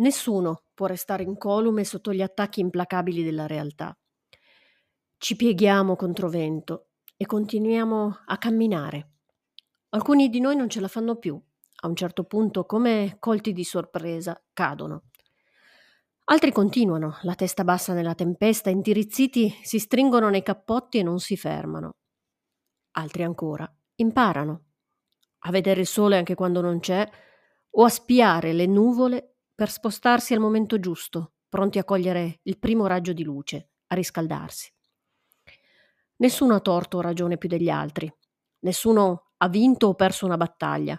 Nessuno può restare incolume sotto gli attacchi implacabili della realtà. Ci pieghiamo contro vento e continuiamo a camminare. Alcuni di noi non ce la fanno più. A un certo punto, come colti di sorpresa, cadono. Altri continuano, la testa bassa nella tempesta, intirizziti, si stringono nei cappotti e non si fermano. Altri ancora imparano a vedere il sole anche quando non c'è o a spiare le nuvole per spostarsi al momento giusto, pronti a cogliere il primo raggio di luce, a riscaldarsi. Nessuno ha torto o ragione più degli altri, nessuno ha vinto o perso una battaglia,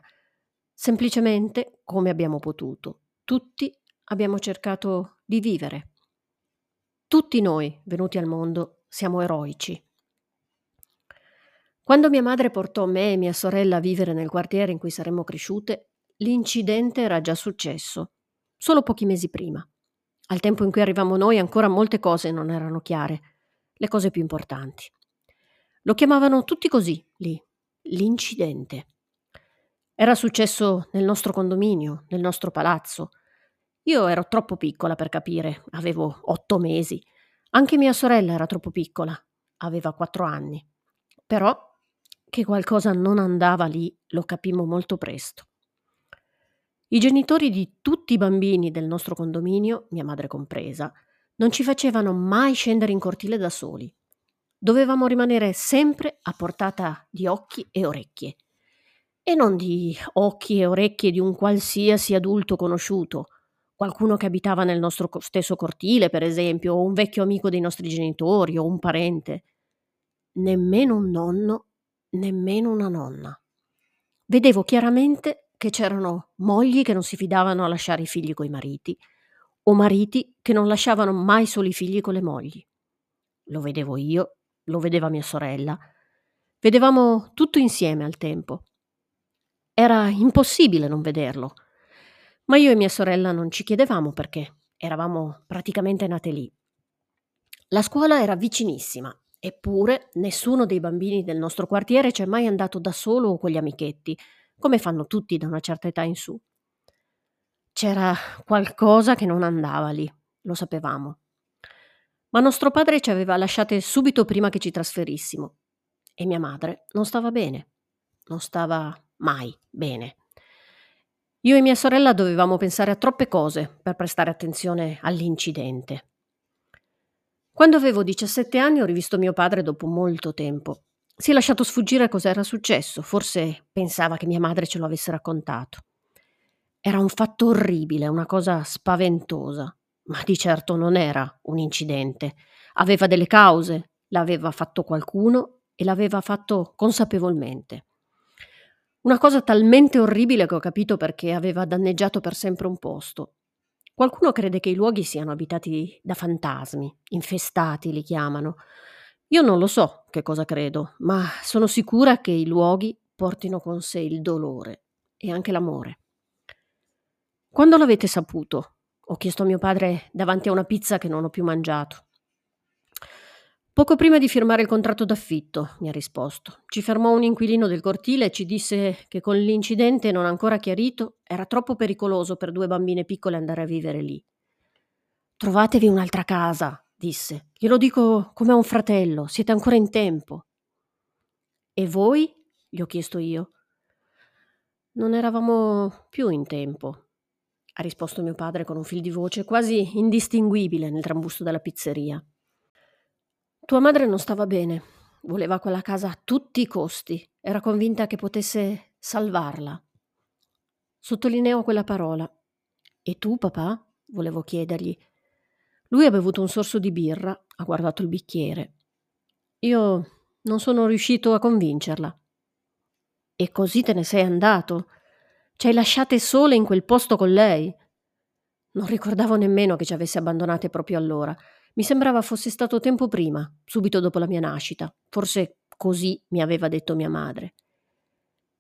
semplicemente, come abbiamo potuto, tutti abbiamo cercato di vivere. Tutti noi, venuti al mondo, siamo eroici. Quando mia madre portò me e mia sorella a vivere nel quartiere in cui saremmo cresciute, l'incidente era già successo, solo pochi mesi prima. Al tempo in cui arrivavamo noi ancora molte cose non erano chiare, le cose più importanti. Lo chiamavano tutti così, lì, l'incidente. Era successo nel nostro condominio, nel nostro palazzo. Io ero troppo piccola per capire, avevo otto mesi. Anche mia sorella era troppo piccola, aveva quattro anni. Però che qualcosa non andava lì lo capimmo molto presto. I genitori di tutti i bambini del nostro condominio, mia madre compresa, non ci facevano mai scendere in cortile da soli. Dovevamo rimanere sempre a portata di occhi e orecchie. E non di occhi e orecchie di un qualsiasi adulto conosciuto, qualcuno che abitava nel nostro stesso cortile, per esempio, o un vecchio amico dei nostri genitori o un parente. Nemmeno un nonno nemmeno una nonna. Vedevo chiaramente che c'erano mogli che non si fidavano a lasciare i figli coi mariti, o mariti che non lasciavano mai soli i figli con le mogli. Lo vedevo io, lo vedeva mia sorella. Vedevamo tutto insieme al tempo. Era impossibile non vederlo. Ma io e mia sorella non ci chiedevamo perché, eravamo praticamente nate lì. La scuola era vicinissima Eppure nessuno dei bambini del nostro quartiere c'è mai andato da solo o con gli amichetti, come fanno tutti da una certa età in su. C'era qualcosa che non andava lì, lo sapevamo. Ma nostro padre ci aveva lasciate subito prima che ci trasferissimo e mia madre non stava bene, non stava mai bene. Io e mia sorella dovevamo pensare a troppe cose per prestare attenzione all'incidente. Quando avevo 17 anni ho rivisto mio padre dopo molto tempo. Si è lasciato sfuggire cosa era successo, forse pensava che mia madre ce lo avesse raccontato. Era un fatto orribile, una cosa spaventosa, ma di certo non era un incidente. Aveva delle cause, l'aveva fatto qualcuno e l'aveva fatto consapevolmente. Una cosa talmente orribile che ho capito perché aveva danneggiato per sempre un posto Qualcuno crede che i luoghi siano abitati da fantasmi, infestati li chiamano. Io non lo so che cosa credo, ma sono sicura che i luoghi portino con sé il dolore e anche l'amore. Quando l'avete saputo? Ho chiesto a mio padre davanti a una pizza che non ho più mangiato. Poco prima di firmare il contratto d'affitto, mi ha risposto. Ci fermò un inquilino del cortile e ci disse che con l'incidente non ancora chiarito era troppo pericoloso per due bambine piccole andare a vivere lì. Trovatevi un'altra casa, disse. Glielo dico come a un fratello, siete ancora in tempo. E voi? gli ho chiesto io. Non eravamo più in tempo, ha risposto mio padre con un fil di voce quasi indistinguibile nel trambusto della pizzeria. Tua madre non stava bene, voleva quella casa a tutti i costi, era convinta che potesse salvarla. Sottolineò quella parola. E tu, papà? volevo chiedergli. Lui ha bevuto un sorso di birra, ha guardato il bicchiere. Io non sono riuscito a convincerla. E così te ne sei andato? Ci hai lasciate sole in quel posto con lei? Non ricordavo nemmeno che ci avesse abbandonate proprio allora. Mi sembrava fosse stato tempo prima, subito dopo la mia nascita. Forse così mi aveva detto mia madre.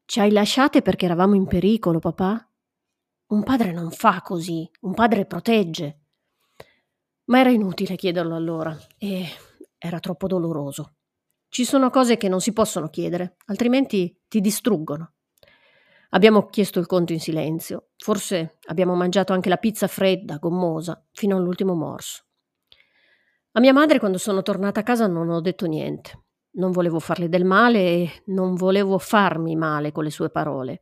Ci hai lasciate perché eravamo in pericolo, papà? Un padre non fa così, un padre protegge. Ma era inutile chiederlo allora e era troppo doloroso. Ci sono cose che non si possono chiedere, altrimenti ti distruggono. Abbiamo chiesto il conto in silenzio. Forse abbiamo mangiato anche la pizza fredda, gommosa, fino all'ultimo morso. A mia madre, quando sono tornata a casa, non ho detto niente. Non volevo farle del male e non volevo farmi male con le sue parole.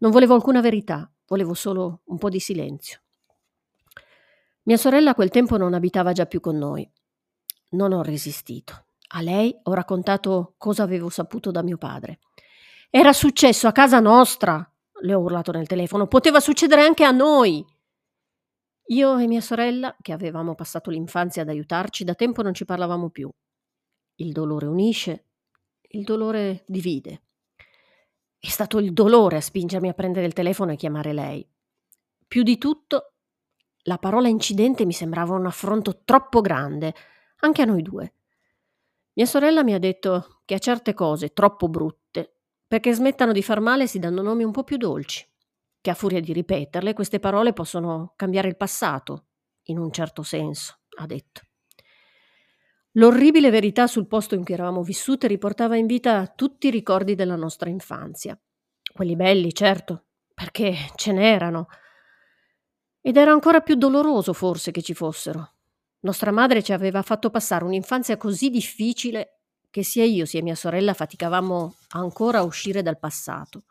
Non volevo alcuna verità, volevo solo un po' di silenzio. Mia sorella a quel tempo non abitava già più con noi. Non ho resistito. A lei ho raccontato cosa avevo saputo da mio padre. Era successo a casa nostra, le ho urlato nel telefono. Poteva succedere anche a noi. Io e mia sorella, che avevamo passato l'infanzia ad aiutarci, da tempo non ci parlavamo più. Il dolore unisce, il dolore divide. È stato il dolore a spingermi a prendere il telefono e chiamare lei. Più di tutto, la parola incidente mi sembrava un affronto troppo grande, anche a noi due. Mia sorella mi ha detto che a certe cose troppo brutte, perché smettano di far male, si danno nomi un po' più dolci, che a furia di ripeterle queste parole possono cambiare il passato, in un certo senso, ha detto. L'orribile verità sul posto in cui eravamo vissute riportava in vita tutti i ricordi della nostra infanzia. Quelli belli, certo, perché ce n'erano. Ed era ancora più doloroso forse che ci fossero. Nostra madre ci aveva fatto passare un'infanzia così difficile che sia io sia mia sorella faticavamo ancora a uscire dal passato.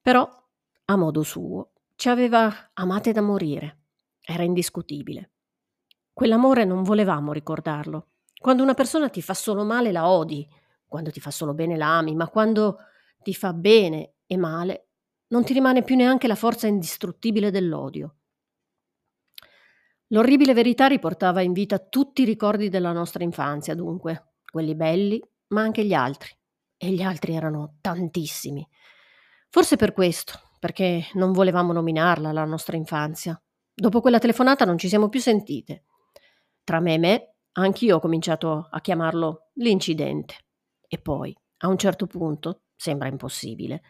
Però, a modo suo, ci aveva amate da morire. Era indiscutibile. Quell'amore non volevamo ricordarlo. Quando una persona ti fa solo male la odi, quando ti fa solo bene la ami, ma quando ti fa bene e male non ti rimane più neanche la forza indistruttibile dell'odio. L'orribile verità riportava in vita tutti i ricordi della nostra infanzia, dunque, quelli belli, ma anche gli altri. E gli altri erano tantissimi. Forse per questo, perché non volevamo nominarla la nostra infanzia. Dopo quella telefonata non ci siamo più sentite. Tra me e me, anch'io ho cominciato a chiamarlo l'incidente. E poi, a un certo punto, sembra impossibile,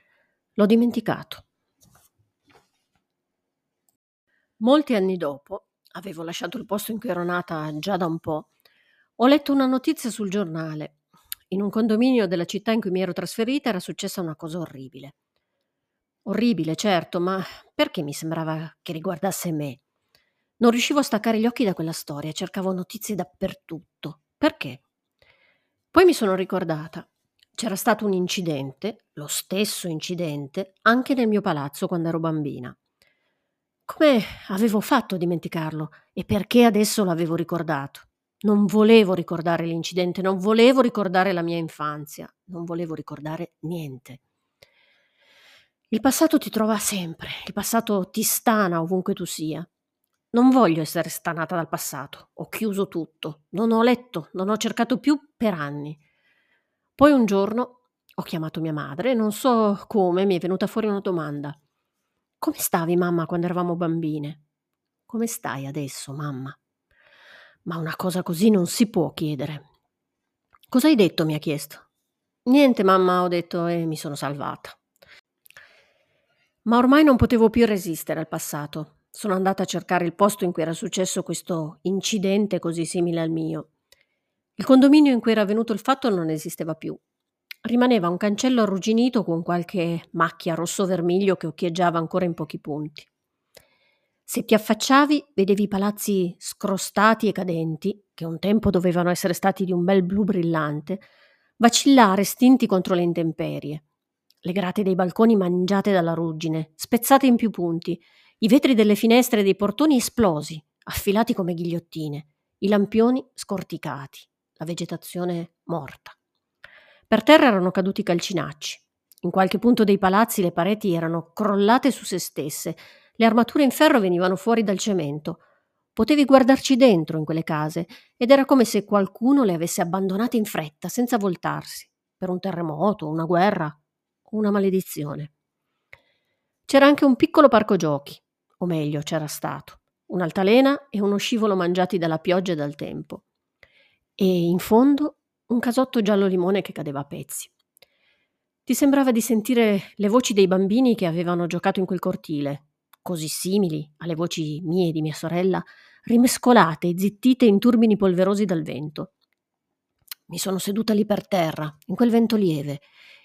l'ho dimenticato. Molti anni dopo, avevo lasciato il posto in cui ero nata già da un po', ho letto una notizia sul giornale. In un condominio della città in cui mi ero trasferita era successa una cosa orribile. Orribile, certo, ma perché mi sembrava che riguardasse me? Non riuscivo a staccare gli occhi da quella storia, cercavo notizie dappertutto. Perché? Poi mi sono ricordata. C'era stato un incidente, lo stesso incidente, anche nel mio palazzo quando ero bambina. Come avevo fatto a dimenticarlo e perché adesso l'avevo ricordato? Non volevo ricordare l'incidente, non volevo ricordare la mia infanzia, non volevo ricordare niente. Il passato ti trova sempre, il passato ti stana ovunque tu sia. Non voglio essere stanata dal passato. Ho chiuso tutto. Non ho letto, non ho cercato più per anni. Poi un giorno ho chiamato mia madre e non so come mi è venuta fuori una domanda. Come stavi, mamma, quando eravamo bambine? Come stai adesso, mamma? Ma una cosa così non si può chiedere. Cosa hai detto? mi ha chiesto. Niente, mamma, ho detto e mi sono salvata. Ma ormai non potevo più resistere al passato. Sono andata a cercare il posto in cui era successo questo incidente così simile al mio. Il condominio in cui era avvenuto il fatto non esisteva più. Rimaneva un cancello arrugginito con qualche macchia rosso-vermiglio che occhieggiava ancora in pochi punti. Se ti affacciavi, vedevi i palazzi scrostati e cadenti, che un tempo dovevano essere stati di un bel blu brillante, vacillare stinti contro le intemperie. Le grate dei balconi mangiate dalla ruggine, spezzate in più punti, i vetri delle finestre e dei portoni esplosi, affilati come ghigliottine, i lampioni scorticati, la vegetazione morta. Per terra erano caduti calcinacci. In qualche punto dei palazzi le pareti erano crollate su se stesse, le armature in ferro venivano fuori dal cemento. Potevi guardarci dentro in quelle case ed era come se qualcuno le avesse abbandonate in fretta, senza voltarsi, per un terremoto, una guerra una maledizione. C'era anche un piccolo parco giochi, o meglio c'era stato, un'altalena e uno scivolo mangiati dalla pioggia e dal tempo. E in fondo un casotto giallo limone che cadeva a pezzi. Ti sembrava di sentire le voci dei bambini che avevano giocato in quel cortile, così simili alle voci mie e di mia sorella, rimescolate e zittite in turbini polverosi dal vento. Mi sono seduta lì per terra, in quel vento lieve,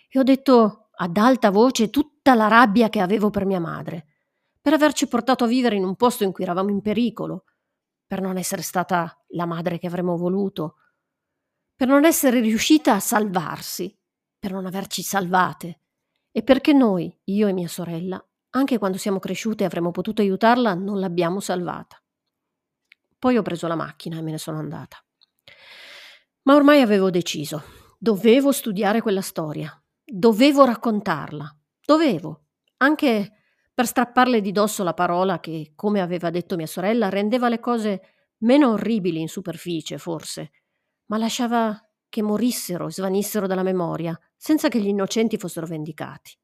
e ho detto ad alta voce tutta la rabbia che avevo per mia madre, per averci portato a vivere in un posto in cui eravamo in pericolo, per non essere stata la madre che avremmo voluto, per non essere riuscita a salvarsi, per non averci salvate, e perché noi, io e mia sorella, anche quando siamo cresciute e avremmo potuto aiutarla, non l'abbiamo salvata. Poi ho preso la macchina e me ne sono andata. Ma ormai avevo deciso. Dovevo studiare quella storia. Dovevo raccontarla. Dovevo. Anche per strapparle di dosso la parola che, come aveva detto mia sorella, rendeva le cose meno orribili in superficie, forse, ma lasciava che morissero e svanissero dalla memoria, senza che gli innocenti fossero vendicati.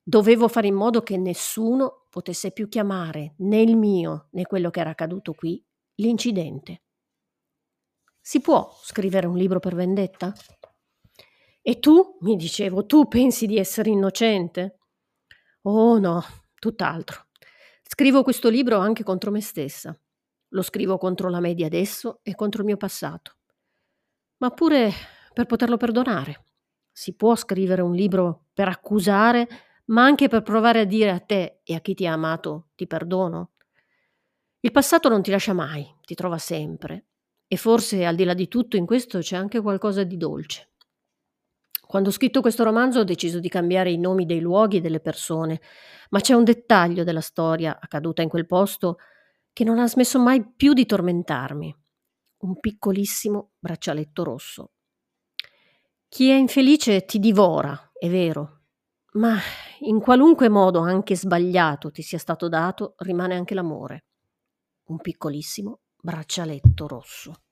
Dovevo fare in modo che nessuno potesse più chiamare né il mio né quello che era accaduto qui l'incidente. Si può scrivere un libro per vendetta? E tu, mi dicevo, tu pensi di essere innocente? Oh no, tutt'altro. Scrivo questo libro anche contro me stessa. Lo scrivo contro la me di adesso e contro il mio passato. Ma pure per poterlo perdonare. Si può scrivere un libro per accusare ma anche per provare a dire a te e a chi ti ha amato ti perdono? Il passato non ti lascia mai, ti trova sempre. E forse al di là di tutto in questo c'è anche qualcosa di dolce. Quando ho scritto questo romanzo ho deciso di cambiare i nomi dei luoghi e delle persone, ma c'è un dettaglio della storia accaduta in quel posto che non ha smesso mai più di tormentarmi. Un piccolissimo braccialetto rosso. Chi è infelice ti divora, è vero, ma in qualunque modo anche sbagliato ti sia stato dato, rimane anche l'amore. Un piccolissimo braccialetto rosso.